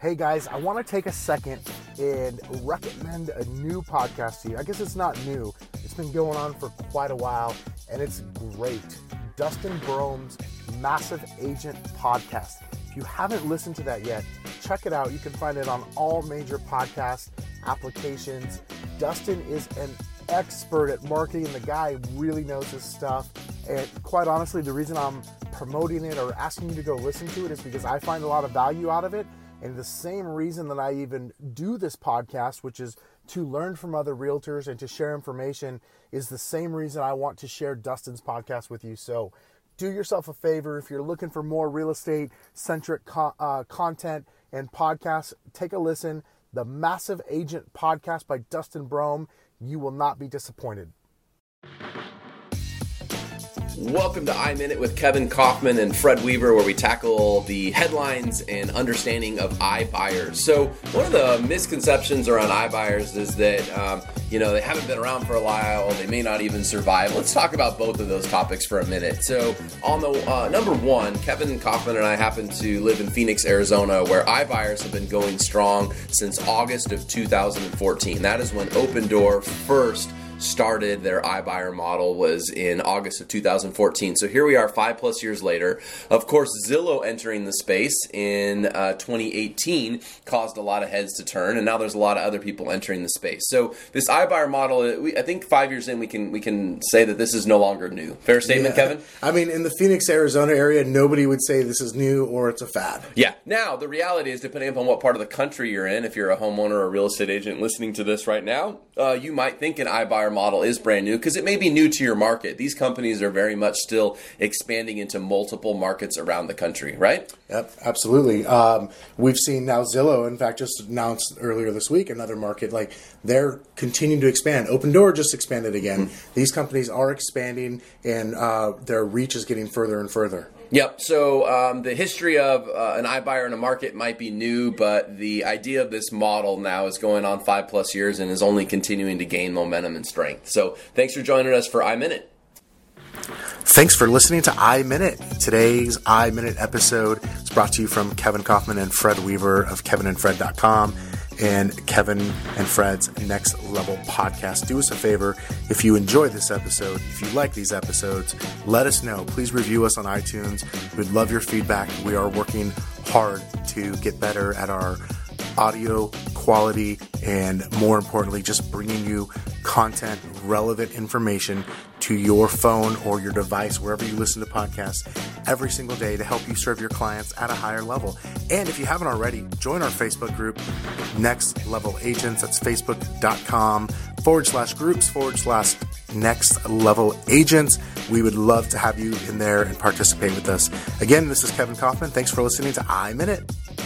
Hey guys, I want to take a second and recommend a new podcast to you. I guess it's not new, it's been going on for quite a while and it's great. Dustin Brohm's Massive Agent Podcast. If you haven't listened to that yet, check it out. You can find it on all major podcast applications. Dustin is an expert at marketing. The guy really knows his stuff. And quite honestly, the reason I'm promoting it or asking you to go listen to it is because I find a lot of value out of it and the same reason that I even do this podcast, which is to learn from other realtors and to share information, is the same reason I want to share Dustin's podcast with you. So do yourself a favor if you're looking for more real estate centric co- uh, content and podcasts, take a listen. The Massive Agent podcast by Dustin Brohm. You will not be disappointed. Welcome to iMinute with Kevin Kaufman and Fred Weaver, where we tackle the headlines and understanding of iBuyers. So, one of the misconceptions around iBuyers is that um, you know they haven't been around for a while, they may not even survive. Let's talk about both of those topics for a minute. So, on the uh, number one, Kevin Kaufman and I happen to live in Phoenix, Arizona, where iBuyers have been going strong since August of 2014. That is when Opendoor first started their iBuyer model was in August of 2014. So here we are, five plus years later. Of course, Zillow entering the space in uh, 2018 caused a lot of heads to turn, and now there's a lot of other people entering the space. So this iBuyer model, uh, we, I think five years in, we can we can say that this is no longer new. Fair statement, yeah. Kevin. I mean, in the Phoenix, Arizona area, nobody would say this is new or it's a fad. Yeah. Now the reality is, depending upon what part of the country you're in, if you're a homeowner or a real estate agent listening to this right now, uh, you might think an iBuyer model is brand new because it may be new to your market. These companies are very much still expanding into multiple markets around the country, right? Yep, absolutely. Um, we've seen now Zillow, in fact, just announced earlier this week another market. Like they're continuing to expand. Opendoor just expanded again. Mm-hmm. These companies are expanding, and uh, their reach is getting further and further. Yep. So um, the history of uh, an iBuyer in a market might be new, but the idea of this model now is going on five plus years and is only continuing to gain momentum and strength. So thanks for joining us for iMinute. Thanks for listening to iMinute. Today's iMinute episode is brought to you from Kevin Kaufman and Fred Weaver of kevinandfred.com and Kevin and Fred's Next Level podcast. Do us a favor if you enjoy this episode, if you like these episodes, let us know. Please review us on iTunes. We'd love your feedback. We are working hard to get better at our audio quality and more importantly, just bringing you content, relevant information to your phone or your device, wherever you listen to podcasts, every single day to help you serve your clients at a higher level. And if you haven't already, join our Facebook group, Next Level Agents. That's facebook.com forward slash groups forward slash next level agents. We would love to have you in there and participate with us. Again, this is Kevin Kaufman. Thanks for listening to iMinute.